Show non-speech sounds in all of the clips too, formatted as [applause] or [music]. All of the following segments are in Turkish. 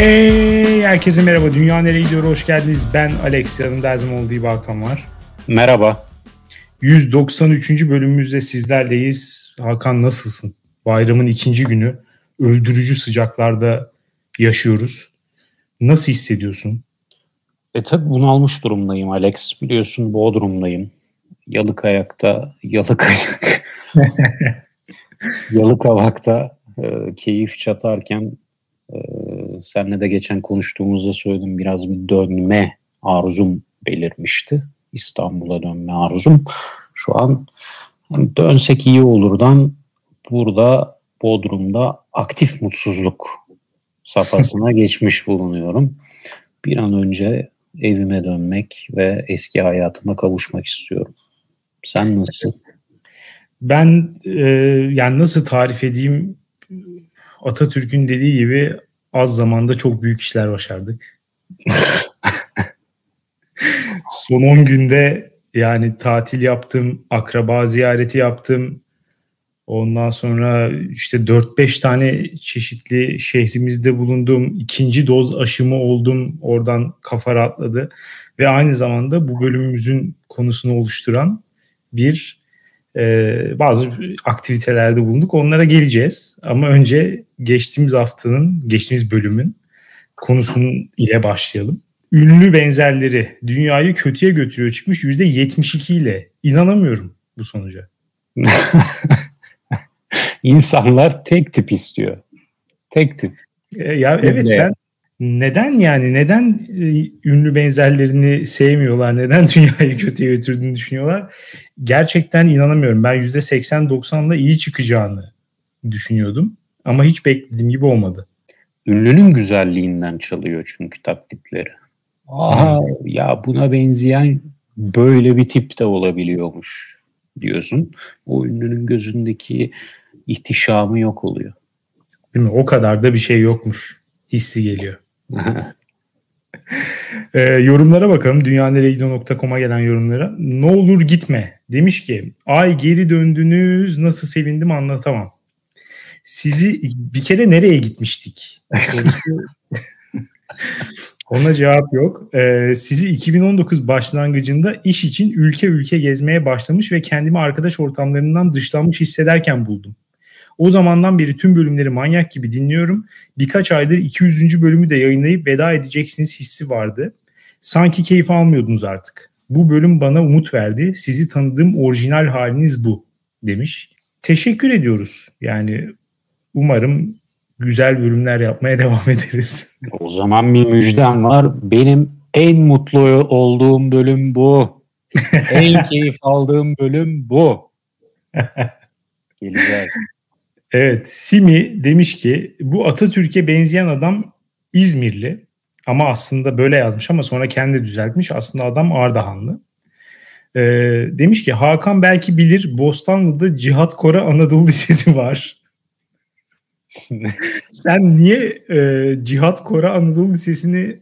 Hey herkese merhaba. Dünya nereye gidiyor? Hoş geldiniz. Ben Alex. Yanımda her zaman olduğu Hakan var. Merhaba. 193. bölümümüzde sizlerleyiz. Hakan nasılsın? Bayramın ikinci günü. Öldürücü sıcaklarda yaşıyoruz. Nasıl hissediyorsun? E tabi bunalmış durumdayım Alex. Biliyorsun Bodrum'dayım. Yalık ayakta, yalık ayak. [laughs] yalık avakta e, keyif çatarken e, senle de geçen konuştuğumuzda söyledim biraz bir dönme arzum belirmişti. İstanbul'a dönme arzum. Şu an hani dönsek iyi olurdan burada Bodrum'da aktif mutsuzluk safhasına [laughs] geçmiş bulunuyorum. Bir an önce evime dönmek ve eski hayatıma kavuşmak istiyorum. Sen nasılsın? Ben e, yani nasıl tarif edeyim Atatürk'ün dediği gibi az zamanda çok büyük işler başardık. [laughs] Son 10 günde yani tatil yaptım, akraba ziyareti yaptım. Ondan sonra işte 4-5 tane çeşitli şehrimizde bulundum. İkinci doz aşımı oldum. Oradan kafa rahatladı. Ve aynı zamanda bu bölümümüzün konusunu oluşturan bir e, bazı aktivitelerde bulunduk. Onlara geleceğiz. Ama önce geçtiğimiz haftanın, geçtiğimiz bölümün konusunun ile başlayalım. Ünlü benzerleri dünyayı kötüye götürüyor çıkmış %72 ile. İnanamıyorum bu sonuca. [laughs] İnsanlar tek tip istiyor. Tek tip. E, ya evet ben neden yani neden e, ünlü benzerlerini sevmiyorlar? Neden [laughs] dünyayı kötüye götürdüğünü düşünüyorlar? Gerçekten inanamıyorum. Ben %80-90'la iyi çıkacağını düşünüyordum. Ama hiç beklediğim gibi olmadı. Ünlünün güzelliğinden çalıyor çünkü taklitleri. Aa, ya buna benzeyen böyle bir tip de olabiliyormuş diyorsun. O ünlünün gözündeki ihtişamı yok oluyor. Değil mi? O kadar da bir şey yokmuş. Hissi geliyor. [laughs] e, yorumlara bakalım. Dünyaneregido.com'a gelen yorumlara. Ne olur gitme. Demiş ki ay geri döndünüz nasıl sevindim anlatamam. Sizi bir kere nereye gitmiştik? [laughs] Ona cevap yok. Ee, sizi 2019 başlangıcında iş için ülke ülke gezmeye başlamış ve kendimi arkadaş ortamlarından dışlanmış hissederken buldum. O zamandan beri tüm bölümleri manyak gibi dinliyorum. Birkaç aydır 200. bölümü de yayınlayıp veda edeceksiniz hissi vardı. Sanki keyif almıyordunuz artık. Bu bölüm bana umut verdi. Sizi tanıdığım orijinal haliniz bu demiş. Teşekkür ediyoruz. Yani umarım güzel bölümler yapmaya devam ederiz. O zaman bir müjdem var. Benim en mutlu olduğum bölüm bu. [laughs] en keyif aldığım bölüm bu. Geleceğiz. Evet, Simi demiş ki bu Atatürk'e benzeyen adam İzmirli ama aslında böyle yazmış ama sonra kendi düzeltmiş. Aslında adam Ardahanlı. Ee, demiş ki Hakan belki bilir Bostanlı'da Cihat Kora Anadolu Lisesi var. Sen niye e, Cihat Kora Anadolu Lisesi'ni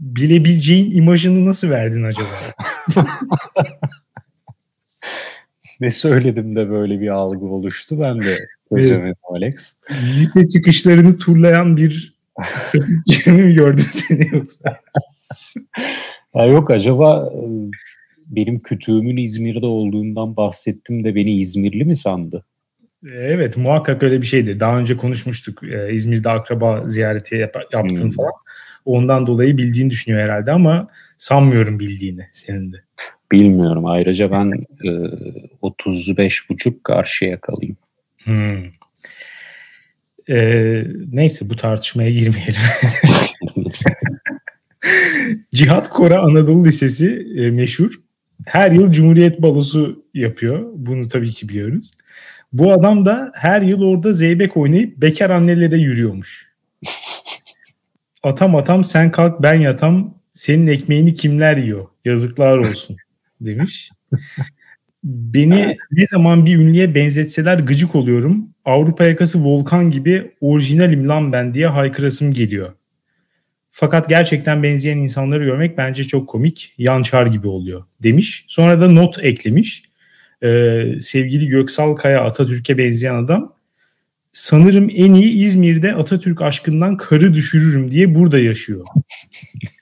bilebileceğin imajını nasıl verdin acaba? [laughs] ne söyledim de böyle bir algı oluştu ben de çözemedim Alex. Lise çıkışlarını turlayan bir mi gördün seni yoksa? ya yok acaba e, benim kütüğümün İzmir'de olduğundan bahsettim de beni İzmirli mi sandı? Evet muhakkak öyle bir şeydi. Daha önce konuşmuştuk ee, İzmir'de akraba ziyareti yap, yaptın hmm. falan. Ondan dolayı bildiğini düşünüyor herhalde ama sanmıyorum bildiğini senin de. Bilmiyorum. Ayrıca ben e, 35 buçuk karşıya kalayım. Hmm. Ee, neyse bu tartışmaya girmeyelim. [laughs] Cihat Kora Anadolu Lisesi e, meşhur. Her yıl Cumhuriyet Balosu yapıyor. Bunu tabii ki biliyoruz. Bu adam da her yıl orada zeybek oynayıp bekar annelere yürüyormuş. [laughs] Atam atam sen kalk ben yatam senin ekmeğini kimler yiyor? Yazıklar olsun [laughs] demiş. Beni ne zaman bir ünlüye benzetseler gıcık oluyorum. Avrupa yakası volkan gibi orijinalim lan ben diye haykırasım geliyor. Fakat gerçekten benzeyen insanları görmek bence çok komik. Yançar gibi oluyor demiş. Sonra da not eklemiş. Ee, sevgili Göksal Kaya Atatürk'e benzeyen adam sanırım en iyi İzmir'de Atatürk aşkından karı düşürürüm diye burada yaşıyor.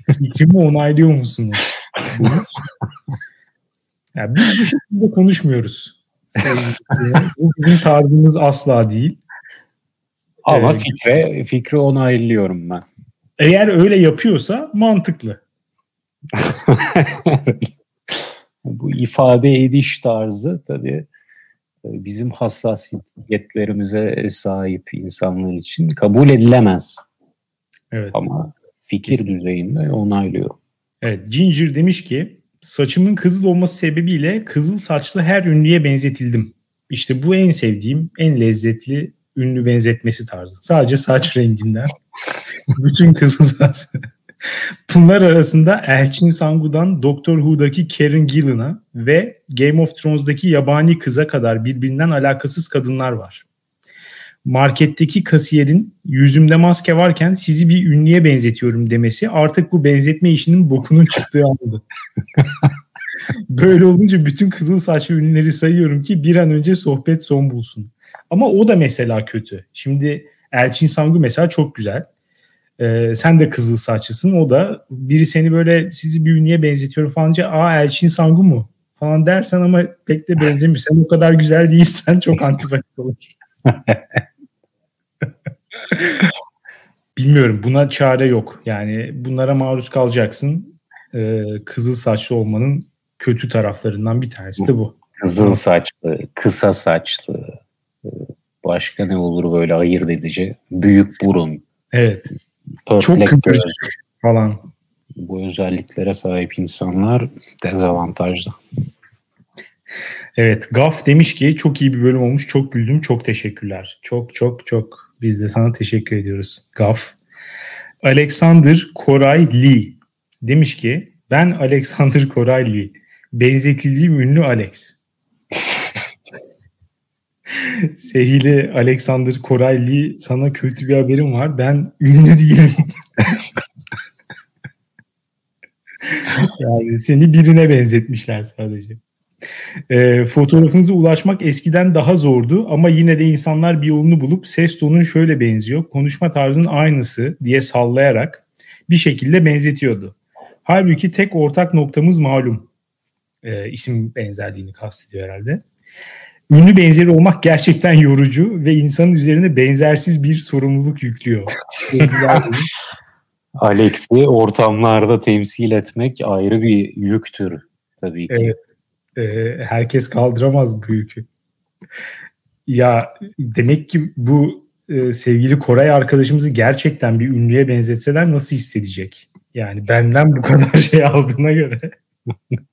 [laughs] Fikrimi onaylıyor musunuz? yani biz bu şekilde konuşmuyoruz. bu bizim tarzımız asla değil. Ama evet. fikre, fikri onaylıyorum ben. Eğer öyle yapıyorsa mantıklı. [laughs] bu ifade ediş tarzı tabii e, bizim hassasiyetlerimize sahip insanlar için kabul edilemez. Evet. Ama fikir Kesinlikle. düzeyinde onaylıyorum. Evet, Ginger demiş ki saçımın kızıl olması sebebiyle kızıl saçlı her ünlüye benzetildim. İşte bu en sevdiğim, en lezzetli ünlü benzetmesi tarzı. Sadece saç [laughs] renginden. Bütün kızıl saç. Bunlar arasında Elçin Sangu'dan Doctor Who'daki Karen Gillan'a ve Game of Thrones'daki yabani kıza kadar birbirinden alakasız kadınlar var. Marketteki kasiyerin yüzümde maske varken sizi bir ünlüye benzetiyorum demesi artık bu benzetme işinin bokunun çıktığı anladı. [laughs] Böyle olunca bütün kızıl saçlı ünlüleri sayıyorum ki bir an önce sohbet son bulsun. Ama o da mesela kötü. Şimdi Elçin Sangu mesela çok güzel. Ee, sen de kızıl saçlısın. O da biri seni böyle sizi bir ünlüye benzetiyor falanca aa Elçin Sangu mu? falan dersen ama pek de benzemiyor. Sen o kadar güzel değilsen [laughs] çok antipatik olur. [laughs] Bilmiyorum. Buna çare yok. Yani bunlara maruz kalacaksın. Ee, kızıl saçlı olmanın kötü taraflarından bir tanesi de bu. Kızıl saçlı, kısa saçlı, e, başka ne olur böyle ayırt edici? Büyük burun. Evet. Çok kıvırcık falan. Bu özelliklere sahip insanlar dezavantajlı. Evet Gaf demiş ki çok iyi bir bölüm olmuş. Çok güldüm. Çok teşekkürler. Çok çok çok. Biz de sana teşekkür ediyoruz Gaf. Alexander Koray Lee demiş ki ben Alexander Koray Lee. Benzetildiğim ünlü Alex. Sevgili Alexander Koray Lee sana kötü bir haberim var. Ben ünlü değilim. [laughs] yani seni birine benzetmişler sadece. E, fotoğrafınıza ulaşmak eskiden daha zordu ama yine de insanlar bir yolunu bulup ses tonun şöyle benziyor, konuşma tarzın aynısı diye sallayarak bir şekilde benzetiyordu. Halbuki tek ortak noktamız malum. E, isim benzerliğini kastediyor herhalde. Ünlü benzeri olmak gerçekten yorucu ve insanın üzerine benzersiz bir sorumluluk yüklüyor. [laughs] Alex'i ortamlarda temsil etmek ayrı bir yüktür tabii ki. Evet. Ee, herkes kaldıramaz bu yükü. Ya demek ki bu e, sevgili Koray arkadaşımızı gerçekten bir ünlüye benzetseler nasıl hissedecek? Yani benden bu kadar şey aldığına göre. [laughs]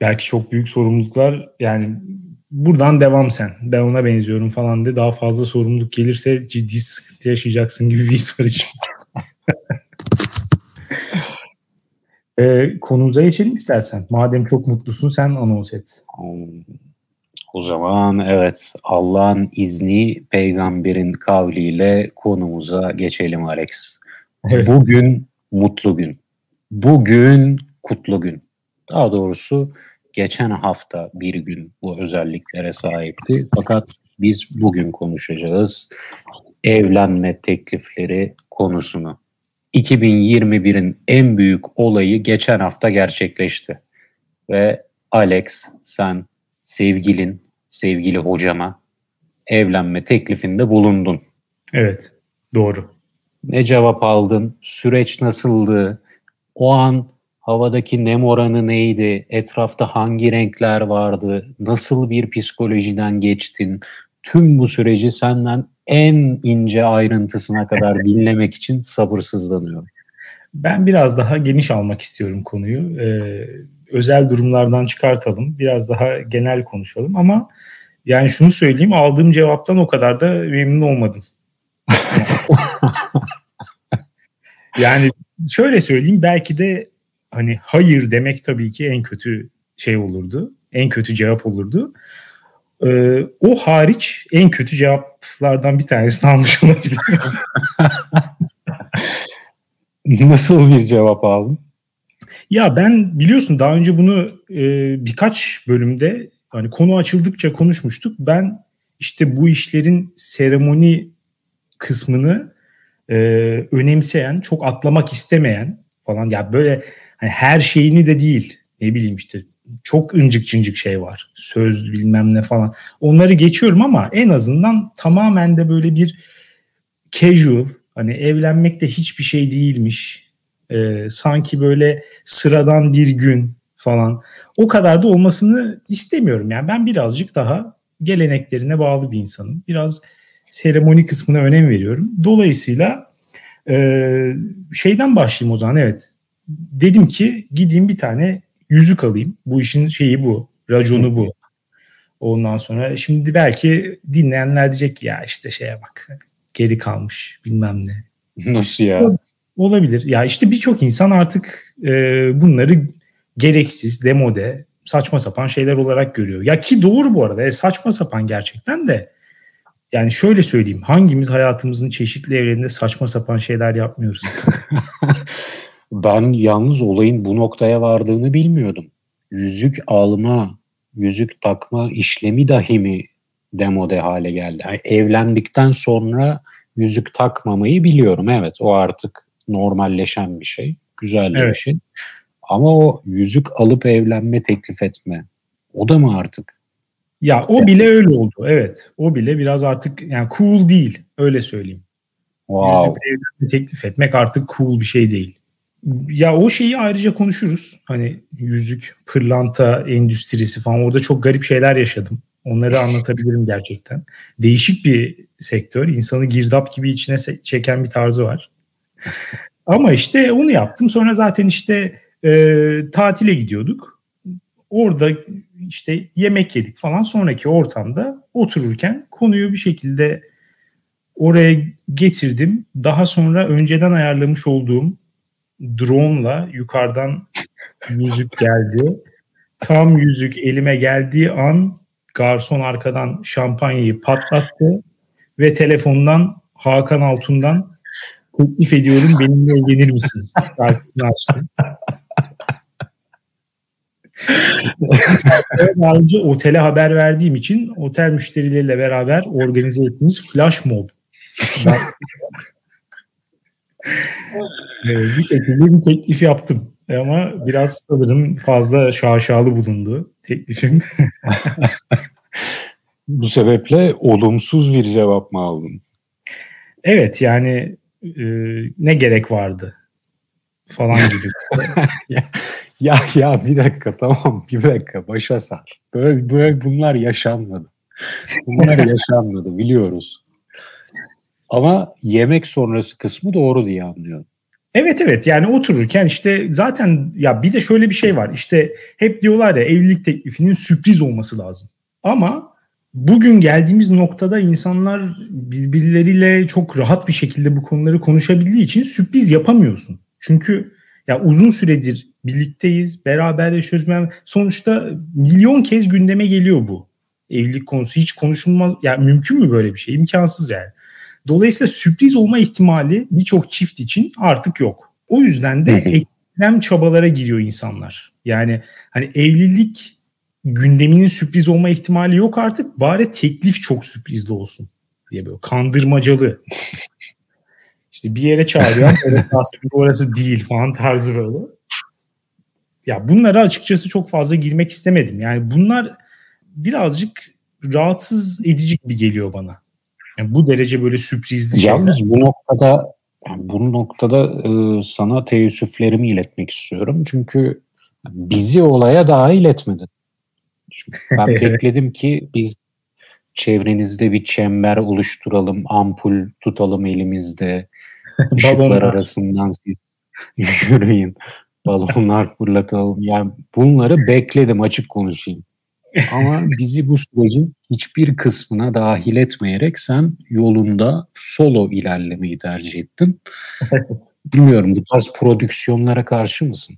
Belki çok büyük sorumluluklar yani buradan devam sen. Ben ona benziyorum falan de daha fazla sorumluluk gelirse ciddi sıkıntı yaşayacaksın gibi bir his var için. [laughs] e, konumuza geçelim istersen. Madem çok mutlusun sen anons et. O zaman evet Allah'ın izni peygamberin kavliyle konumuza geçelim Alex. Evet. Bugün mutlu gün. Bugün kutlu gün. Daha doğrusu geçen hafta bir gün bu özelliklere sahipti. Fakat biz bugün konuşacağız evlenme teklifleri konusunu. 2021'in en büyük olayı geçen hafta gerçekleşti. Ve Alex sen sevgilin, sevgili hocama evlenme teklifinde bulundun. Evet, doğru. Ne cevap aldın? Süreç nasıldı? O an havadaki nem oranı neydi? Etrafta hangi renkler vardı? Nasıl bir psikolojiden geçtin? Tüm bu süreci senden en ince ayrıntısına kadar [laughs] dinlemek için sabırsızlanıyorum. Ben biraz daha geniş almak istiyorum konuyu. Ee, özel durumlardan çıkartalım. Biraz daha genel konuşalım ama yani şunu söyleyeyim aldığım cevaptan o kadar da memnun olmadım. [laughs] yani şöyle söyleyeyim belki de hani hayır demek tabii ki en kötü şey olurdu. En kötü cevap olurdu. Ee, o hariç en kötü cevaplardan bir tanesini [laughs] almış olabilirim. [laughs] Nasıl bir cevap aldın? Ya ben biliyorsun daha önce bunu e, birkaç bölümde hani konu açıldıkça konuşmuştuk. Ben işte bu işlerin seremoni kısmını e, önemseyen, çok atlamak istemeyen falan ya böyle hani her şeyini de değil ne bileyim işte çok incik cincik şey var. Söz bilmem ne falan. Onları geçiyorum ama en azından tamamen de böyle bir casual hani evlenmek de hiçbir şey değilmiş. Ee, sanki böyle sıradan bir gün falan. O kadar da olmasını istemiyorum. Yani ben birazcık daha geleneklerine bağlı bir insanım. Biraz seremoni kısmına önem veriyorum. Dolayısıyla e, şeyden başlayayım o zaman evet. Dedim ki gideyim bir tane yüzük alayım. Bu işin şeyi bu. Raconu bu. Ondan sonra şimdi belki dinleyenler diyecek ki ya işte şeye bak geri kalmış bilmem ne. Nasıl ya? Olabilir. Ya işte birçok insan artık e, bunları gereksiz, demode, saçma sapan şeyler olarak görüyor. Ya ki doğru bu arada. E, saçma sapan gerçekten de. Yani şöyle söyleyeyim. Hangimiz hayatımızın çeşitli evlerinde saçma sapan şeyler yapmıyoruz? [laughs] ben yalnız olayın bu noktaya vardığını bilmiyordum. Yüzük alma, yüzük takma işlemi dahi mi demode hale geldi? Yani evlendikten sonra yüzük takmamayı biliyorum. Evet o artık normalleşen bir şey. Güzel evet. bir şey. Ama o yüzük alıp evlenme teklif etme o da mı artık? Ya o bile öyle oldu. Evet. O bile biraz artık yani cool değil. Öyle söyleyeyim. Wow. Yüzük evlenme teklif etmek artık cool bir şey değil. Ya o şeyi ayrıca konuşuruz. Hani yüzük, pırlanta endüstrisi falan orada çok garip şeyler yaşadım. Onları anlatabilirim gerçekten. Değişik bir sektör. İnsanı girdap gibi içine çeken bir tarzı var. [laughs] Ama işte onu yaptım. Sonra zaten işte e, tatile gidiyorduk. Orada işte yemek yedik falan. Sonraki ortamda otururken konuyu bir şekilde oraya getirdim. Daha sonra önceden ayarlamış olduğum drone'la yukarıdan yüzük geldi. Tam yüzük elime geldiği an garson arkadan şampanyayı patlattı ve telefondan Hakan Altun'dan teklif ediyorum benimle evlenir misin? Şarkısını açtı. Daha önce otele haber verdiğim için otel müşterileriyle beraber organize ettiğimiz flash mob. Evet, bir şekilde bir teklif yaptım. Ama biraz sanırım fazla şaşalı bulundu teklifim. [laughs] Bu sebeple olumsuz bir cevap mı aldın? Evet yani e, ne gerek vardı falan gibi. [laughs] ya, ya bir dakika tamam bir dakika başa sar. Böyle, böyle bunlar yaşanmadı. Bunlar [laughs] yaşanmadı biliyoruz. Ama yemek sonrası kısmı doğru diye anlıyorum. Evet evet yani otururken işte zaten ya bir de şöyle bir şey var işte hep diyorlar ya evlilik teklifinin sürpriz olması lazım. Ama bugün geldiğimiz noktada insanlar birbirleriyle çok rahat bir şekilde bu konuları konuşabildiği için sürpriz yapamıyorsun. Çünkü ya uzun süredir birlikteyiz, beraber yaşıyoruz. Sonuçta milyon kez gündeme geliyor bu evlilik konusu. Hiç konuşulmaz. Yani mümkün mü böyle bir şey? İmkansız yani. Dolayısıyla sürpriz olma ihtimali birçok çift için artık yok. O yüzden de eklem çabalara giriyor insanlar. Yani hani evlilik gündeminin sürpriz olma ihtimali yok artık. Bari teklif çok sürprizli olsun diye böyle kandırmacalı. [laughs] İşte bir yere çağırıyor orası aslında orası değil falan tarzı böyle. Ya bunlara açıkçası çok fazla girmek istemedim. Yani bunlar birazcık rahatsız edici gibi geliyor bana. Yani bu derece böyle sürprizli şeyler. Yalnız bu noktada yani bu noktada e, sana teessüflerimi iletmek istiyorum. Çünkü bizi olaya dahil etmedin. Ben [laughs] bekledim ki biz çevrenizde bir çember oluşturalım, ampul tutalım elimizde, [laughs] ışıklar arasından siz [laughs] yürüyün, balonlar fırlatalım. Yani bunları bekledim açık konuşayım. Ama bizi bu sürecin hiçbir kısmına dahil etmeyerek sen yolunda solo ilerlemeyi tercih ettin. Evet. Bilmiyorum bu tarz prodüksiyonlara karşı mısın?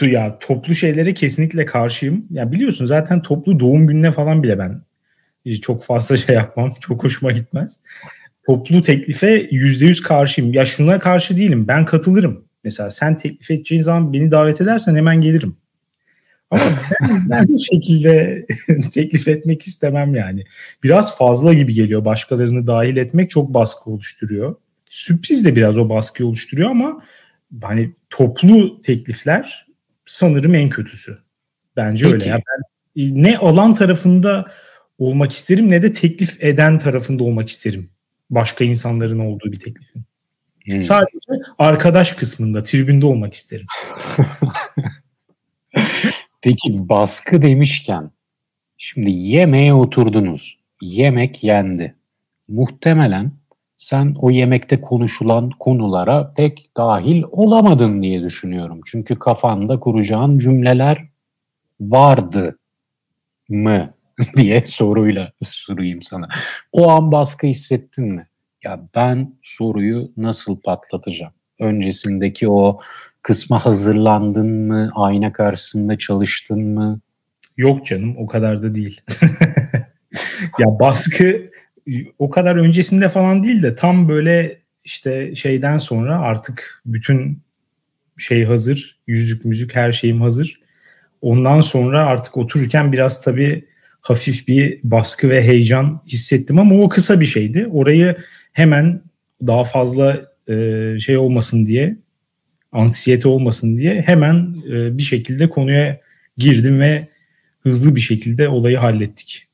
Ya toplu şeylere kesinlikle karşıyım. Ya biliyorsun zaten toplu doğum gününe falan bile ben çok fazla şey yapmam. [laughs] Çok hoşuma gitmez. Toplu teklife yüzde yüz karşıyım. Ya şuna karşı değilim. Ben katılırım. Mesela sen teklif edeceğin zaman beni davet edersen hemen gelirim. Ama ben, ben bu şekilde [laughs] teklif etmek istemem yani. Biraz fazla gibi geliyor. Başkalarını dahil etmek çok baskı oluşturuyor. Sürpriz de biraz o baskıyı oluşturuyor ama hani toplu teklifler sanırım en kötüsü. Bence Peki. öyle. Yani ben ne alan tarafında olmak isterim ne de teklif eden tarafında olmak isterim. Başka insanların olduğu bir teklifin. Hmm. Sadece arkadaş kısmında, tribünde olmak isterim. [laughs] Peki baskı demişken şimdi yemeğe oturdunuz. Yemek yendi. Muhtemelen sen o yemekte konuşulan konulara pek dahil olamadın diye düşünüyorum. Çünkü kafanda kuracağın cümleler vardı mı [laughs] diye soruyla sorayım sana. O an baskı hissettin mi? Ya ben soruyu nasıl patlatacağım? Öncesindeki o kısma hazırlandın mı? Ayna karşısında çalıştın mı? Yok canım o kadar da değil. [laughs] ya baskı o kadar öncesinde falan değil de tam böyle işte şeyden sonra artık bütün şey hazır. Yüzük müzik her şeyim hazır. Ondan sonra artık otururken biraz tabii hafif bir baskı ve heyecan hissettim ama o kısa bir şeydi. Orayı hemen daha fazla e, şey olmasın diye anksiyete olmasın diye hemen e, bir şekilde konuya girdim ve hızlı bir şekilde olayı hallettik.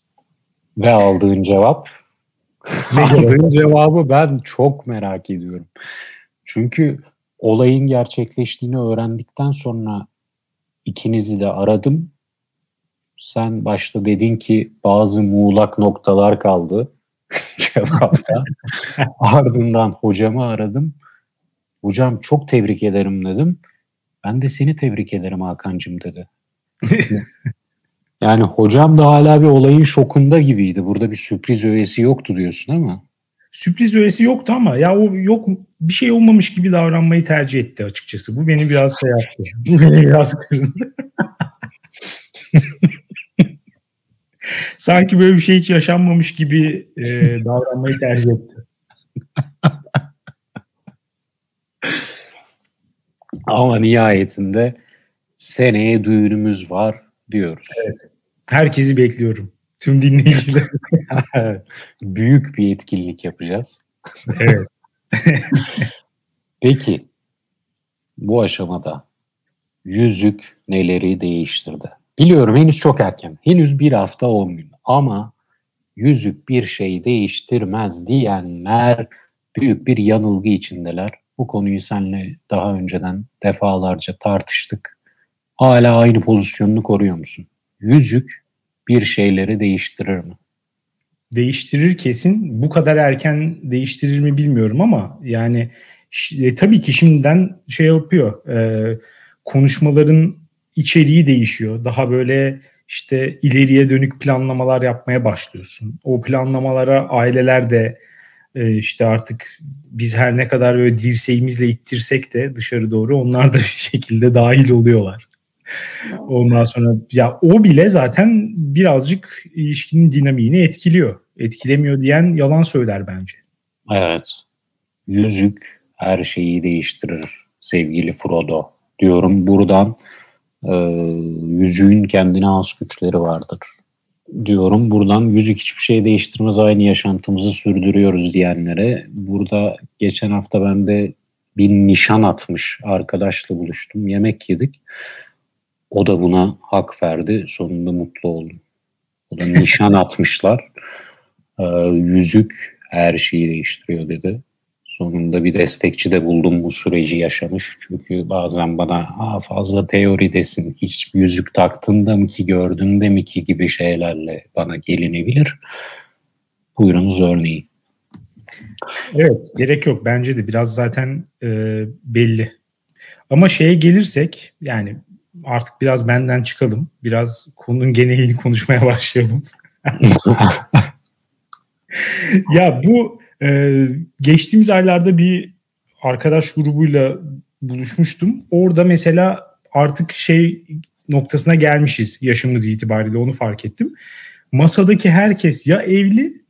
Ve aldığın cevap? Ne aldığın cevabı ben çok merak ediyorum. Çünkü olayın gerçekleştiğini öğrendikten sonra ikinizi de aradım. Sen başta dedin ki bazı muğlak noktalar kaldı [laughs] cevapta. [laughs] Ardından hocamı aradım. Hocam çok tebrik ederim dedim. Ben de seni tebrik ederim Hakan'cığım dedi. [laughs] yani hocam da hala bir olayın şokunda gibiydi. Burada bir sürpriz öğesi yoktu diyorsun ama. Sürpriz öğesi yoktu ama ya o yok bir şey olmamış gibi davranmayı tercih etti açıkçası. Bu beni biraz şey yaptı. [laughs] Bu beni biraz kırdı. [laughs] Sanki böyle bir şey hiç yaşanmamış gibi e, davranmayı tercih etti. Ama nihayetinde seneye düğünümüz var diyoruz. Evet. Herkesi bekliyorum. Tüm dinleyiciler. [laughs] [laughs] Büyük bir etkinlik yapacağız. Evet. [laughs] Peki bu aşamada yüzük neleri değiştirdi? Biliyorum henüz çok erken. Henüz bir hafta on gün. Ama yüzük bir şey değiştirmez diyenler büyük bir yanılgı içindeler. Bu konuyu seninle daha önceden defalarca tartıştık. Hala aynı pozisyonunu koruyor musun? Yüzük bir şeyleri değiştirir mi? Değiştirir kesin. Bu kadar erken değiştirir mi bilmiyorum ama yani e, tabii ki şimdiden şey yapıyor. E, konuşmaların içeriği değişiyor. Daha böyle işte ileriye dönük planlamalar yapmaya başlıyorsun. O planlamalara aileler de e, işte artık biz her ne kadar böyle dirseğimizle ittirsek de dışarı doğru onlar da [laughs] bir şekilde dahil oluyorlar. Ondan sonra ya o bile zaten birazcık ilişkinin dinamiğini etkiliyor. Etkilemiyor diyen yalan söyler bence. Evet. Yüzük her şeyi değiştirir sevgili Frodo diyorum buradan e, yüzüğün kendine az güçleri vardır diyorum. Buradan yüzük hiçbir şey değiştirmez aynı yaşantımızı sürdürüyoruz diyenlere. Burada geçen hafta ben de bir nişan atmış arkadaşla buluştum. Yemek yedik. O da buna hak verdi. Sonunda mutlu oldum. O da nişan [laughs] atmışlar. Ee, yüzük her şeyi değiştiriyor dedi. Sonunda bir destekçi de buldum bu süreci yaşamış. Çünkü bazen bana Aa, fazla teori desin, hiç yüzük taktın da mı ki gördün de mi ki gibi şeylerle bana gelinebilir. Buyurunuz örneği. Evet gerek yok bence de biraz zaten e, belli. Ama şeye gelirsek yani artık biraz benden çıkalım. Biraz konunun genelini konuşmaya başlayalım. [laughs] ya bu e, geçtiğimiz aylarda bir arkadaş grubuyla buluşmuştum. Orada mesela artık şey noktasına gelmişiz yaşımız itibariyle onu fark ettim. Masadaki herkes ya evli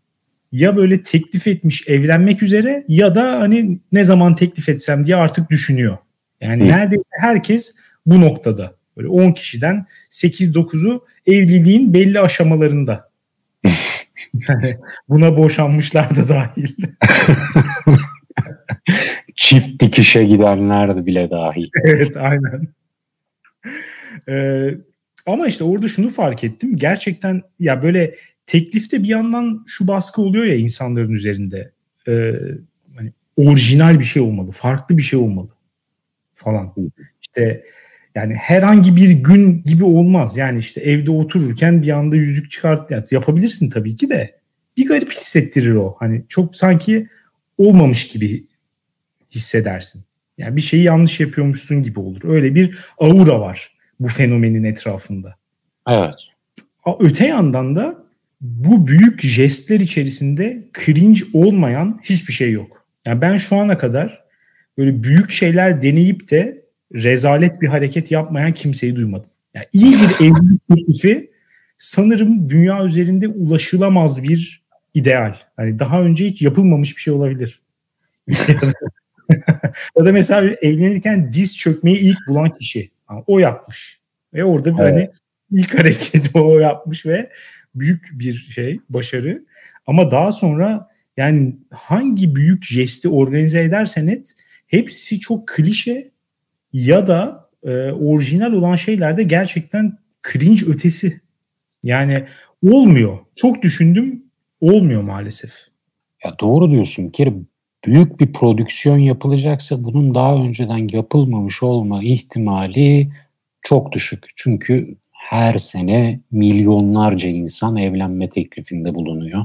ya böyle teklif etmiş evlenmek üzere ya da hani ne zaman teklif etsem diye artık düşünüyor. Yani Hı. neredeyse herkes bu noktada. Böyle 10 kişiden 8-9'u evliliğin belli aşamalarında. Buna boşanmışlar da dahil. [laughs] Çift dikişe gidenler de bile dahil. evet aynen. Ee, ama işte orada şunu fark ettim. Gerçekten ya böyle teklifte bir yandan şu baskı oluyor ya insanların üzerinde. Ee, hani orijinal bir şey olmalı, farklı bir şey olmalı falan. İşte yani herhangi bir gün gibi olmaz. Yani işte evde otururken bir anda yüzük çıkart yani yapabilirsin tabii ki de bir garip hissettirir o. Hani çok sanki olmamış gibi hissedersin. Yani bir şeyi yanlış yapıyormuşsun gibi olur. Öyle bir aura var bu fenomenin etrafında. Evet. Öte yandan da bu büyük jestler içerisinde cringe olmayan hiçbir şey yok. Yani ben şu ana kadar böyle büyük şeyler deneyip de rezalet bir hareket yapmayan kimseyi duymadım. Yani iyi bir evlilik teklifi sanırım dünya üzerinde ulaşılamaz bir ideal. Hani daha önce hiç yapılmamış bir şey olabilir. [laughs] ya da mesela evlenirken diz çökmeyi ilk bulan kişi. o yapmış. Ve orada bir evet. hani ilk hareketi o yapmış ve büyük bir şey, başarı. Ama daha sonra yani hangi büyük jesti organize edersen et hepsi çok klişe ya da e, orijinal olan şeylerde gerçekten cringe ötesi. Yani olmuyor. Çok düşündüm olmuyor maalesef. Ya doğru diyorsun Kerim. Büyük bir prodüksiyon yapılacaksa bunun daha önceden yapılmamış olma ihtimali çok düşük. Çünkü her sene milyonlarca insan evlenme teklifinde bulunuyor.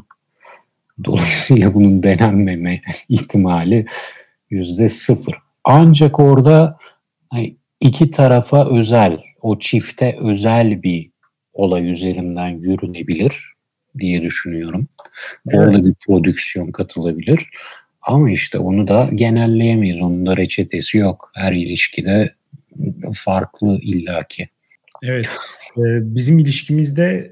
Dolayısıyla bunun denenmeme ihtimali yüzde sıfır. Ancak orada iki tarafa özel, o çifte özel bir olay üzerinden yürünebilir diye düşünüyorum. Orada evet. bir prodüksiyon katılabilir. Ama işte onu da genelleyemeyiz. Onun da reçetesi yok. Her ilişkide farklı illaki. Evet. Ee, bizim ilişkimizde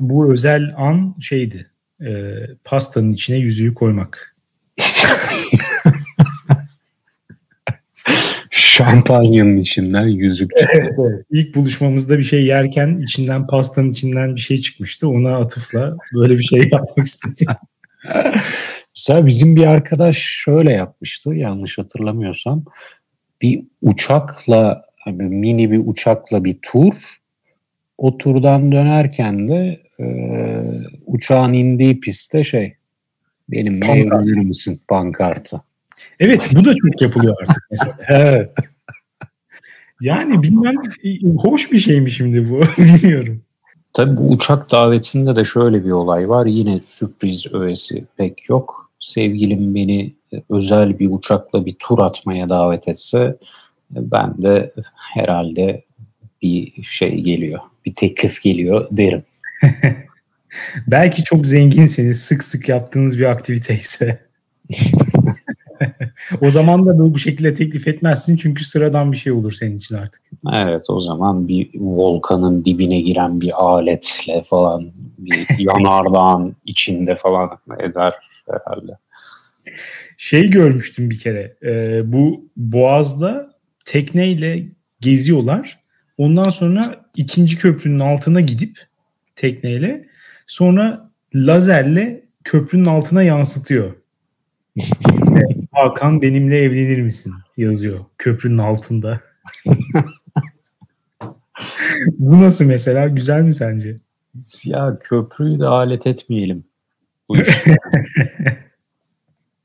bu özel an şeydi. E, pastanın içine yüzüğü koymak. [laughs] Şampanyanın içinden yüzük. Evet, evet. İlk buluşmamızda bir şey yerken içinden pastanın içinden bir şey çıkmıştı. Ona atıfla böyle bir şey [laughs] yapmak istedim. Mesela bizim bir arkadaş şöyle yapmıştı yanlış hatırlamıyorsam. Bir uçakla hani mini bir uçakla bir tur. O turdan dönerken de e, uçağın indiği pistte şey benim evlenir misin pankartı. Evet bu da çok yapılıyor artık mesela. [laughs] evet. Yani bilmem hoş bir şey mi şimdi bu [laughs] bilmiyorum. Tabii bu uçak davetinde de şöyle bir olay var. Yine sürpriz öğesi pek yok. Sevgilim beni özel bir uçakla bir tur atmaya davet etse ben de herhalde bir şey geliyor. Bir teklif geliyor derim. [laughs] Belki çok zenginseniz sık sık yaptığınız bir aktiviteyse. [laughs] o zaman da böyle bu şekilde teklif etmezsin çünkü sıradan bir şey olur senin için artık. Evet o zaman bir volkanın dibine giren bir aletle falan bir [laughs] yanardağın içinde falan eder herhalde. Şey görmüştüm bir kere e, bu Boğaz'da tekneyle geziyorlar. Ondan sonra ikinci köprünün altına gidip tekneyle sonra lazerle köprünün altına yansıtıyor. Hakan benimle evlenir misin yazıyor köprünün altında. [laughs] Bu nasıl mesela? Güzel mi sence? Ya köprüyü de alet etmeyelim. Bu [laughs]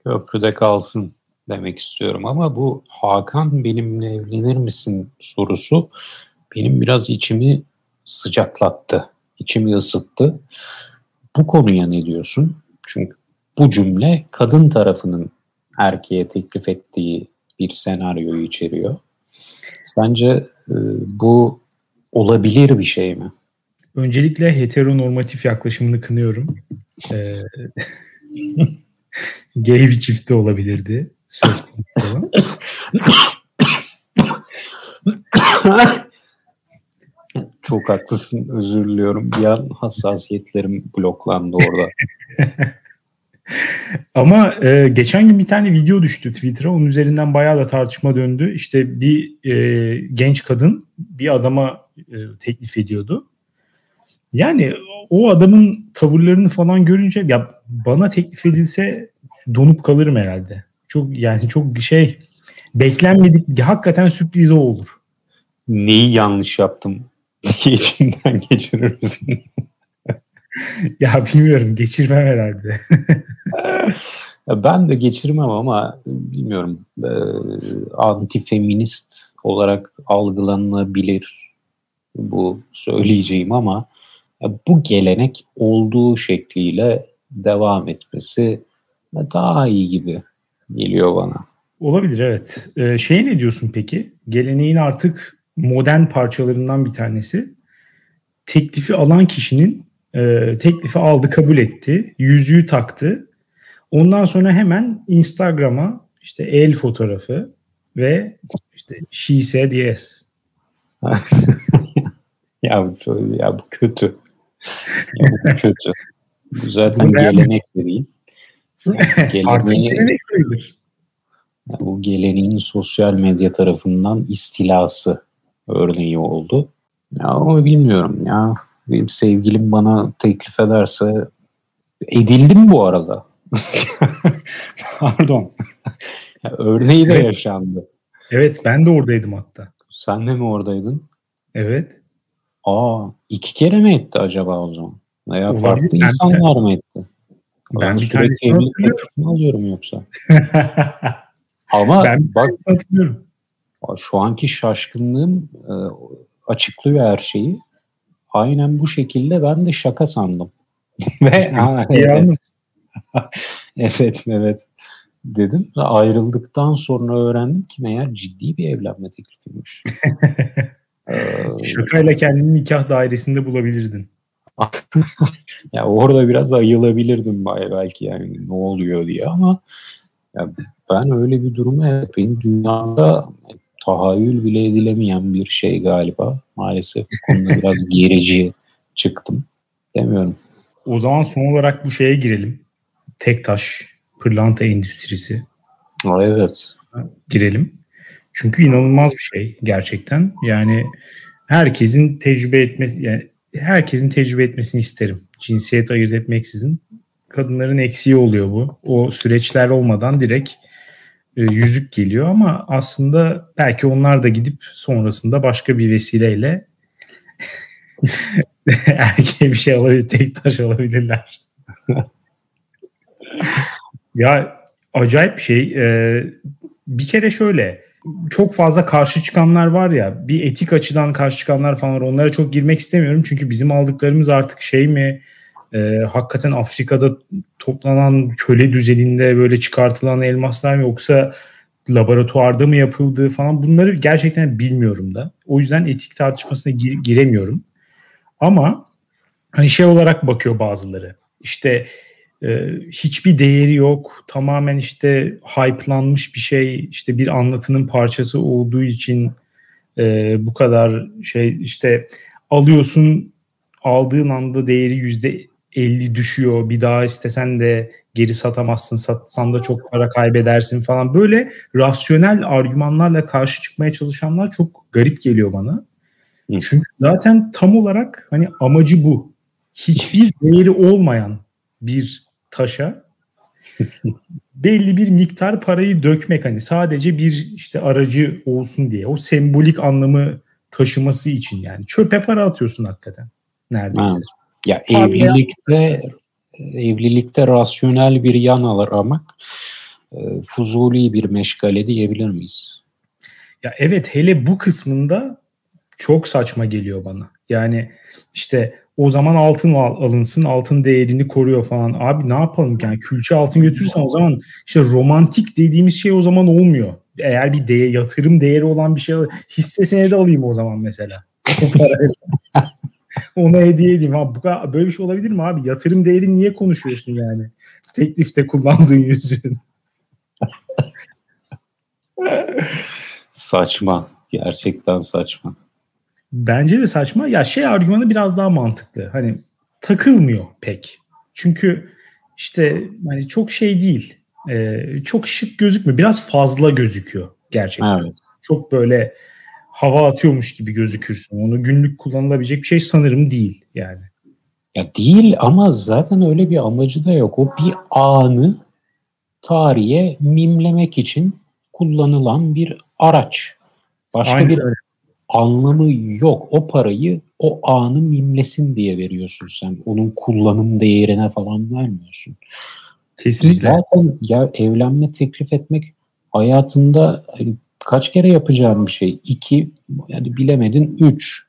Köprüde kalsın demek istiyorum ama bu Hakan benimle evlenir misin sorusu benim biraz içimi sıcaklattı. içimi ısıttı. Bu konuya ne diyorsun? Çünkü bu cümle kadın tarafının erkeğe teklif ettiği bir senaryoyu içeriyor. Sence e, bu olabilir bir şey mi? Öncelikle heteronormatif yaklaşımını kınıyorum. Ee, [laughs] gay bir çifte olabilirdi. Söz konusu Çok haklısın. Özür diliyorum. Bir an hassasiyetlerim bloklandı orada. [laughs] [laughs] Ama e, geçen gün bir tane video düştü Twitter'a. Onun üzerinden bayağı da tartışma döndü. İşte bir e, genç kadın bir adama e, teklif ediyordu. Yani o adamın tavırlarını falan görünce ya bana teklif edilse donup kalırım herhalde. Çok yani çok şey beklenmedik hakikaten sürpriz o olur. Neyi yanlış yaptım? İçinden geçirir misin? [laughs] ya bilmiyorum geçirmem herhalde. [laughs] [laughs] ben de geçirmem ama bilmiyorum e, antifeminist olarak algılanabilir bu söyleyeceğim ama bu gelenek olduğu şekliyle devam etmesi daha iyi gibi geliyor bana. Olabilir evet. Ee, şeye ne diyorsun peki? Geleneğin artık modern parçalarından bir tanesi. Teklifi alan kişinin e, teklifi aldı, kabul etti, yüzüğü taktı. Ondan sonra hemen Instagram'a işte el fotoğrafı ve işte she said yes. [laughs] ya, bu, ya bu kötü. Ya bu kötü. Bu zaten gelenek değil. [laughs] Geleneği, bu geleneğin sosyal medya tarafından istilası örneği oldu. Ya ama bilmiyorum ya. Benim sevgilim bana teklif ederse edildim bu arada. [laughs] Pardon. ya, örneği de evet. yaşandı. Evet ben de oradaydım hatta. Sen de mi oradaydın? Evet. Aa iki kere mi etti acaba o zaman? Veya farklı ben insanlar mı etti? Ben bir sürekli evlilik alıyorum yoksa? [laughs] Ama ben bak hatırlıyorum. Şu anki şaşkınlığım e, açıklıyor her şeyi. Aynen bu şekilde ben de şaka sandım. [laughs] Ve ha, evet. [laughs] evet evet dedim. Ayrıldıktan sonra öğrendim ki meğer ciddi bir evlenme teklifiymiş. [laughs] ee, Şakayla kendini nikah dairesinde bulabilirdin. [laughs] ya orada biraz ayılabilirdim belki yani ne oluyor diye ama ya ben öyle bir durumu evet benim dünyamda tahayyül bile edilemeyen bir şey galiba. Maalesef konuda biraz gerici çıktım. Demiyorum. O zaman son olarak bu şeye girelim. Tek taş, pırlanta endüstrisi. Aa, evet. Girelim. Çünkü inanılmaz bir şey gerçekten. Yani herkesin tecrübe etmesi, yani herkesin tecrübe etmesini isterim. Cinsiyet ayırt etmeksizin. Kadınların eksiği oluyor bu. O süreçler olmadan direkt e, yüzük geliyor ama aslında belki onlar da gidip sonrasında başka bir vesileyle [laughs] erkeğe bir şey alabilir, tek taş alabilirler. [laughs] ya acayip bir şey. Ee, bir kere şöyle çok fazla karşı çıkanlar var ya bir etik açıdan karşı çıkanlar falan var. Onlara çok girmek istemiyorum çünkü bizim aldıklarımız artık şey mi e, hakikaten Afrika'da toplanan köle düzeninde böyle çıkartılan elmaslar mı yoksa laboratuvarda mı yapıldığı falan bunları gerçekten bilmiyorum da. O yüzden etik tartışmasına gir, giremiyorum. Ama hani şey olarak bakıyor bazıları. İşte e, hiçbir değeri yok. Tamamen işte hype'lanmış bir şey. işte bir anlatının parçası olduğu için e, bu kadar şey işte alıyorsun aldığın anda değeri yüzde 50 düşüyor. Bir daha istesen de geri satamazsın. Satsan da çok para kaybedersin falan. Böyle rasyonel argümanlarla karşı çıkmaya çalışanlar çok garip geliyor bana. Çünkü zaten tam olarak hani amacı bu. Hiçbir değeri olmayan bir taşa belli bir miktar parayı dökmek hani sadece bir işte aracı olsun diye o sembolik anlamı taşıması için yani çöpe para atıyorsun hakikaten neredeyse. Ha. Ya evlilikte evlilikte rasyonel bir yan aramak e, fuzuli bir meşgale diyebilir miyiz? Ya evet hele bu kısmında çok saçma geliyor bana. Yani işte o zaman altın alınsın, altın değerini koruyor falan. Abi ne yapalım yani külçe altın götürürsen o zaman işte romantik dediğimiz şey o zaman olmuyor. Eğer bir değer, yatırım değeri olan bir şey hisse senedi alayım o zaman mesela. [laughs] Ona hediye edeyim. Abi, bu kadar, böyle bir şey olabilir mi abi? Yatırım değeri niye konuşuyorsun yani? Teklifte kullandığın [laughs] yüzün. saçma. Gerçekten saçma. Bence de saçma. Ya şey argümanı biraz daha mantıklı. Hani takılmıyor pek. Çünkü işte hani çok şey değil. E, çok şık gözükmüyor. Biraz fazla gözüküyor gerçekten. Evet. Çok böyle hava atıyormuş gibi gözükürsün. Onu günlük kullanılabilecek bir şey sanırım değil yani. Ya değil ama zaten öyle bir amacı da yok. O bir anı tarihe mimlemek için kullanılan bir araç. Başka Aynen bir öyle. Anlamı yok. O parayı o anı mimlesin diye veriyorsun sen. Onun kullanım değerine falan vermiyorsun. Kesinlikle. Zaten ya evlenme teklif etmek hayatında hani kaç kere yapacağım bir şey? İki, yani bilemedin üç.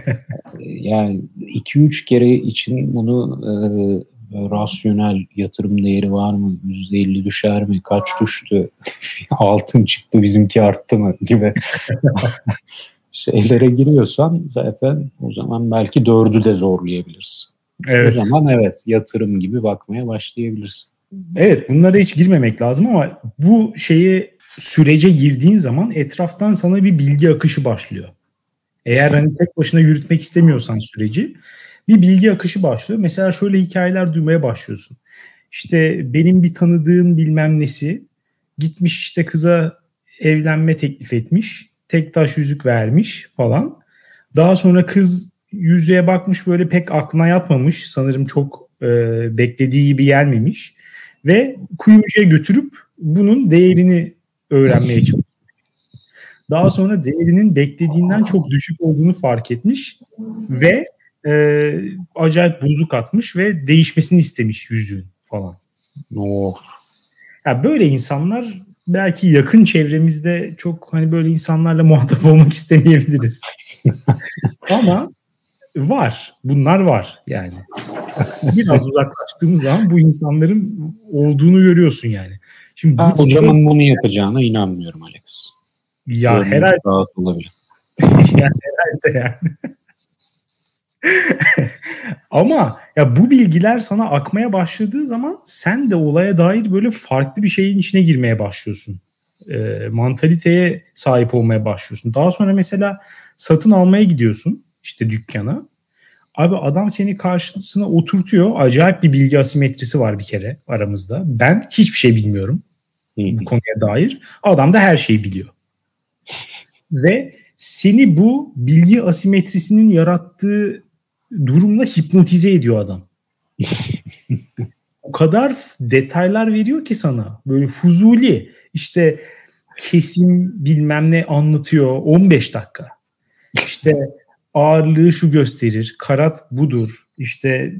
[laughs] yani iki üç kere için bunu e, rasyonel yatırım değeri var mı? Yüzde elli düşer mi? Kaç düştü? [laughs] Altın çıktı bizimki arttı mı? Gibi [laughs] şeylere giriyorsan zaten o zaman belki dördü de zorlayabilirsin. Evet. O zaman evet yatırım gibi bakmaya başlayabilirsin. Evet bunlara hiç girmemek lazım ama bu şeyi sürece girdiğin zaman etraftan sana bir bilgi akışı başlıyor. Eğer hani tek başına yürütmek istemiyorsan süreci bir bilgi akışı başlıyor. Mesela şöyle hikayeler duymaya başlıyorsun. İşte benim bir tanıdığım bilmem nesi gitmiş işte kıza evlenme teklif etmiş. Tek taş yüzük vermiş falan. Daha sonra kız yüzüğe bakmış böyle pek aklına yatmamış. Sanırım çok e, beklediği gibi gelmemiş. Ve kuyumcuya götürüp bunun değerini öğrenmeye [laughs] çalışıyor. Daha sonra değerinin beklediğinden çok düşük olduğunu fark etmiş ve e, acayip bozuk atmış ve değişmesini istemiş yüzüğün falan. Oh. Ya böyle insanlar belki yakın çevremizde çok hani böyle insanlarla muhatap olmak istemeyebiliriz. [laughs] Ama var. Bunlar var yani. Biraz uzaklaştığımız zaman bu insanların olduğunu görüyorsun yani. Şimdi ben bu hocamın çıkıyor... bunu yapacağına inanmıyorum Alex. Ya Görünüm herhalde. olabilir. [laughs] ya herhalde yani. [laughs] Ama ya bu bilgiler sana akmaya başladığı zaman sen de olaya dair böyle farklı bir şeyin içine girmeye başlıyorsun. E, mantaliteye sahip olmaya başlıyorsun. Daha sonra mesela satın almaya gidiyorsun işte dükkana. Abi adam seni karşısına oturtuyor. Acayip bir bilgi asimetrisi var bir kere aramızda. Ben hiçbir şey bilmiyorum bu konuya dair. Adam da her şeyi biliyor. [laughs] Ve seni bu bilgi asimetrisinin yarattığı durumla hipnotize ediyor adam. [laughs] o kadar detaylar veriyor ki sana. Böyle fuzuli. İşte kesim bilmem ne anlatıyor 15 dakika. İşte ağırlığı şu gösterir. Karat budur. İşte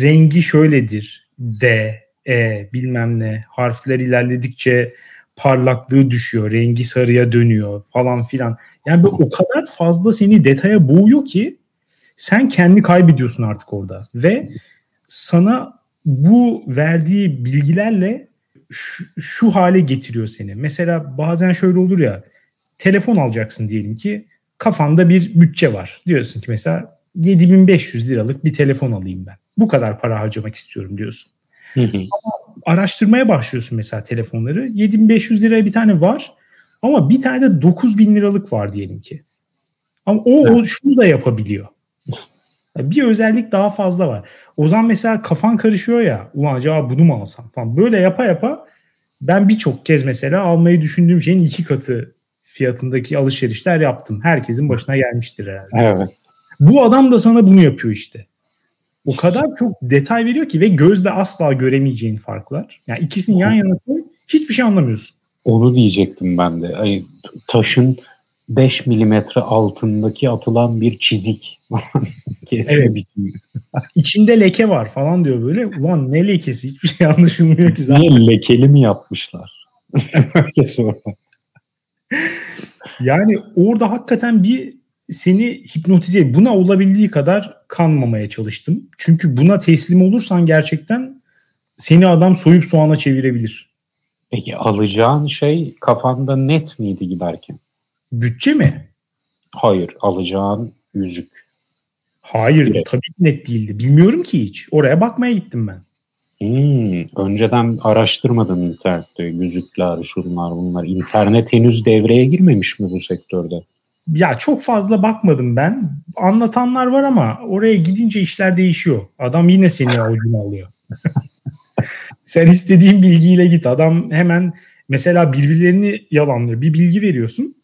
rengi şöyledir. D, E bilmem ne. Harfler ilerledikçe parlaklığı düşüyor. Rengi sarıya dönüyor falan filan. Yani o kadar fazla seni detaya boğuyor ki sen kendi kaybediyorsun artık orada. Ve sana bu verdiği bilgilerle şu, şu hale getiriyor seni. Mesela bazen şöyle olur ya telefon alacaksın diyelim ki kafanda bir bütçe var. Diyorsun ki mesela 7500 liralık bir telefon alayım ben. Bu kadar para harcamak istiyorum diyorsun. Ama araştırmaya başlıyorsun mesela telefonları. 7500 liraya bir tane var ama bir tane de 9000 liralık var diyelim ki. Ama o, o şunu da yapabiliyor. Bir özellik daha fazla var. O zaman mesela kafan karışıyor ya. Ulan acaba bunu mu alsam falan. Böyle yapa yapa ben birçok kez mesela almayı düşündüğüm şeyin iki katı fiyatındaki alışverişler yaptım. Herkesin başına gelmiştir herhalde. Evet. Bu adam da sana bunu yapıyor işte. O kadar çok detay veriyor ki ve gözle asla göremeyeceğin farklar. Yani ikisini yan yana koy hiçbir şey anlamıyorsun. Onu diyecektim ben de. Ay, taşın 5 milimetre altındaki atılan bir çizik. [laughs] Kesme evet. biçimi. İçinde leke var falan diyor böyle. Ulan ne lekesi? Hiçbir şey anlaşılmıyor ki zaten. Niye lekeli mi yapmışlar? [laughs] Öyle sonra. yani orada hakikaten bir seni hipnotize buna olabildiği kadar kanmamaya çalıştım. Çünkü buna teslim olursan gerçekten seni adam soyup soğana çevirebilir. Peki alacağın şey kafanda net miydi giderken? Bütçe mi? Hayır alacağın yüzük. Hayır evet. tabii net değildi. Bilmiyorum ki hiç. Oraya bakmaya gittim ben. Hmm, önceden araştırmadın internette yüzükler, şunlar bunlar. İnternet henüz devreye girmemiş mi bu sektörde? Ya çok fazla bakmadım ben. Anlatanlar var ama oraya gidince işler değişiyor. Adam yine seni [laughs] avucuna alıyor. [laughs] Sen istediğin bilgiyle git. Adam hemen mesela birbirlerini yalanlıyor. Bir bilgi veriyorsun.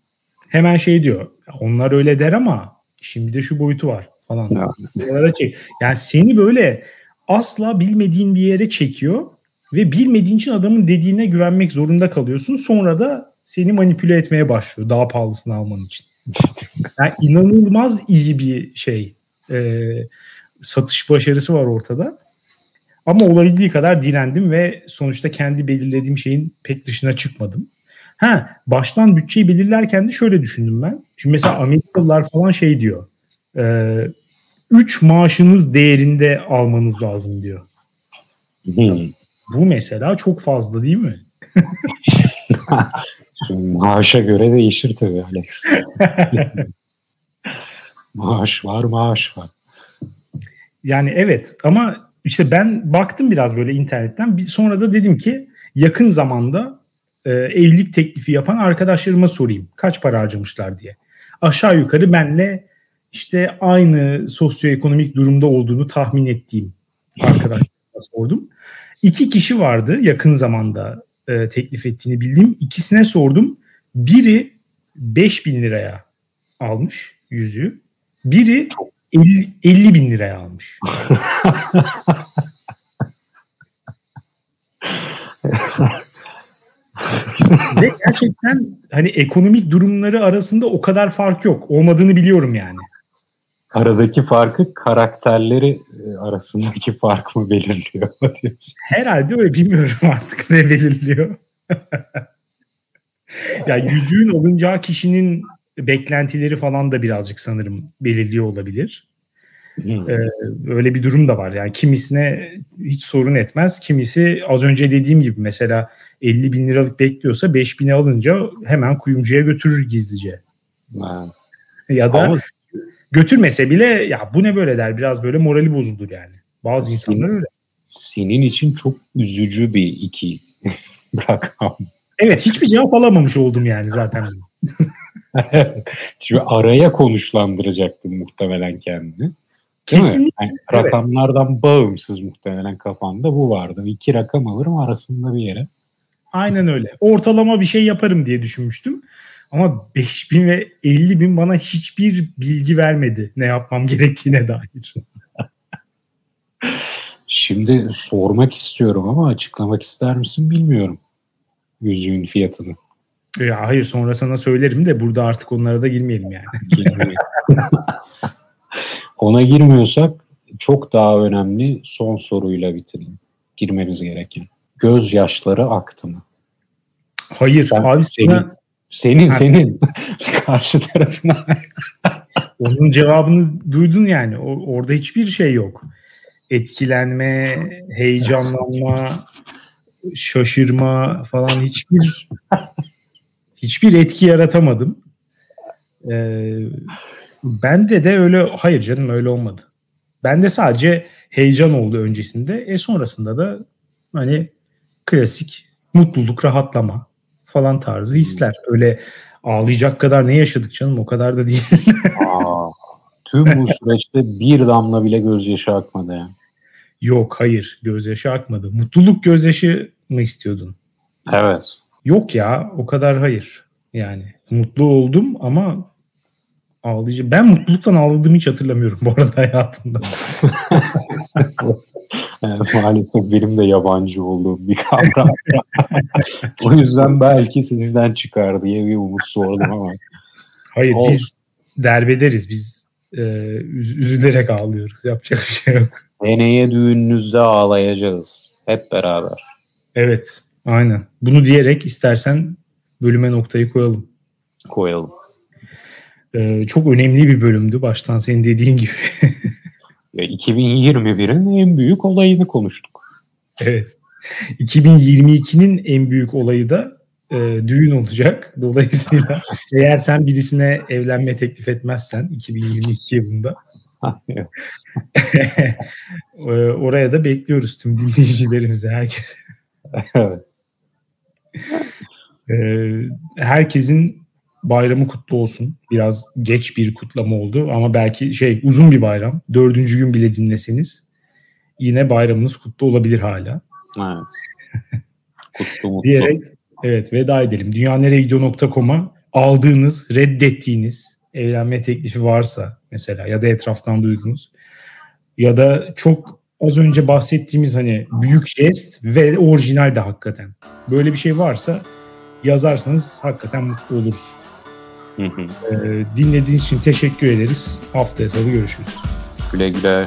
Hemen şey diyor. Onlar öyle der ama şimdi de şu boyutu var falan. Yani. yani seni böyle asla bilmediğin bir yere çekiyor ve bilmediğin için adamın dediğine güvenmek zorunda kalıyorsun. Sonra da seni manipüle etmeye başlıyor daha pahalısını alman için. [laughs] yani inanılmaz iyi bir şey. E, satış başarısı var ortada. Ama olabildiği kadar direndim ve sonuçta kendi belirlediğim şeyin pek dışına çıkmadım. Ha, baştan bütçeyi belirlerken de şöyle düşündüm ben. Şimdi mesela Amerikalılar falan şey diyor. 3 e, maaşınız değerinde almanız lazım diyor. Hmm. Bu mesela çok fazla değil mi? [laughs] Maaşa göre değişir tabii Alex. [laughs] maaş var, maaş var. Yani evet ama işte ben baktım biraz böyle internetten. Sonra da dedim ki yakın zamanda e, evlilik teklifi yapan arkadaşlarıma sorayım. Kaç para harcamışlar diye. Aşağı yukarı benle işte aynı sosyoekonomik durumda olduğunu tahmin ettiğim arkadaşlarıma sordum. İki kişi vardı yakın zamanda e, teklif ettiğini bildiğim. İkisine sordum. Biri 5 bin liraya almış yüzüğü. Biri 50, 50 bin liraya almış. [laughs] Ve gerçekten hani ekonomik durumları arasında o kadar fark yok. Olmadığını biliyorum yani. Aradaki farkı karakterleri e, arasındaki fark mı belirliyor? Herhalde öyle bilmiyorum artık ne belirliyor. [laughs] ya yani yüzüğün alınacağı kişinin beklentileri falan da birazcık sanırım belirliyor olabilir. Hmm. Ee, öyle bir durum da var. Yani kimisine hiç sorun etmez. Kimisi az önce dediğim gibi mesela 50 bin liralık bekliyorsa 5 bini alınca hemen kuyumcuya götürür gizlice. Hmm. Ya da Ama... götürmese bile ya bu ne böyle der. Biraz böyle morali bozulur yani. Bazı senin, insanlar öyle. Senin için çok üzücü bir iki [laughs] rakam. Evet hiçbir cevap alamamış oldum yani zaten. [laughs] Şimdi araya konuşlandıracaktım muhtemelen kendini. Kesinlikle. Yani evet. Rakamlardan bağımsız muhtemelen kafanda bu vardı. İki rakam alırım arasında bir yere. Aynen öyle. Ortalama bir şey yaparım diye düşünmüştüm. Ama 5000 ve 50 bin bana hiçbir bilgi vermedi ne yapmam [laughs] gerektiğine dair. Şimdi sormak istiyorum ama açıklamak ister misin bilmiyorum. Yüzüğün fiyatını. Ya hayır sonra sana söylerim de burada artık onlara da girmeyelim yani. [laughs] Ona girmiyorsak çok daha önemli son soruyla bitirelim. Girmemiz gereken. Göz yaşları aktı mı? Hayır. Ben, abi senin, sana... senin, senin. [laughs] karşı tarafına. [laughs] Onun cevabını duydun yani. O, orada hiçbir şey yok. Etkilenme, heyecanlanma, şaşırma falan hiçbir hiçbir etki yaratamadım. Ee, Bende de öyle hayır canım öyle olmadı. Bende sadece heyecan oldu öncesinde. E sonrasında da hani klasik mutluluk, rahatlama falan tarzı hisler. Öyle ağlayacak kadar ne yaşadık canım o kadar da değil. [laughs] Aa, tüm bu süreçte bir damla bile gözyaşı akmadı ya. Yok hayır gözyaşı akmadı. Mutluluk gözyaşı mı istiyordun? Evet. Yok ya o kadar hayır. Yani mutlu oldum ama ağlayıcı. Ben mutluluktan ağladığımı hiç hatırlamıyorum bu arada hayatımda. [laughs] [laughs] maalesef benim de yabancı olduğum bir kavram. o yüzden belki sizden çıkar diye bir umut sordum ama. Hayır Olsun. biz derbederiz. Biz e, üzülerek ağlıyoruz. Yapacak bir şey yok. Seneye düğününüzde ağlayacağız. Hep beraber. Evet. Aynen. Bunu diyerek istersen bölüme noktayı koyalım. Koyalım. Ee, çok önemli bir bölümdü baştan senin dediğin gibi. [laughs] 2021'in en büyük olayını konuştuk. Evet. 2022'nin en büyük olayı da e, düğün olacak. Dolayısıyla [laughs] eğer sen birisine evlenme teklif etmezsen 2022 yılında [laughs] e, oraya da bekliyoruz tüm dinleyicilerimizi herkes. evet. E, herkesin bayramı kutlu olsun. Biraz geç bir kutlama oldu ama belki şey uzun bir bayram. Dördüncü gün bile dinleseniz yine bayramınız kutlu olabilir hala. Evet. [laughs] Kutlu mutlu. Diyerek evet veda edelim. Dünyanereyegidiyor.com'a aldığınız, reddettiğiniz evlenme teklifi varsa mesela ya da etraftan duydunuz ya da çok az önce bahsettiğimiz hani büyük jest ve orijinal de hakikaten. Böyle bir şey varsa yazarsanız hakikaten mutlu oluruz. Hı hı. Ee, dinlediğiniz için teşekkür ederiz. Haftaya salı görüşürüz. Güle güle.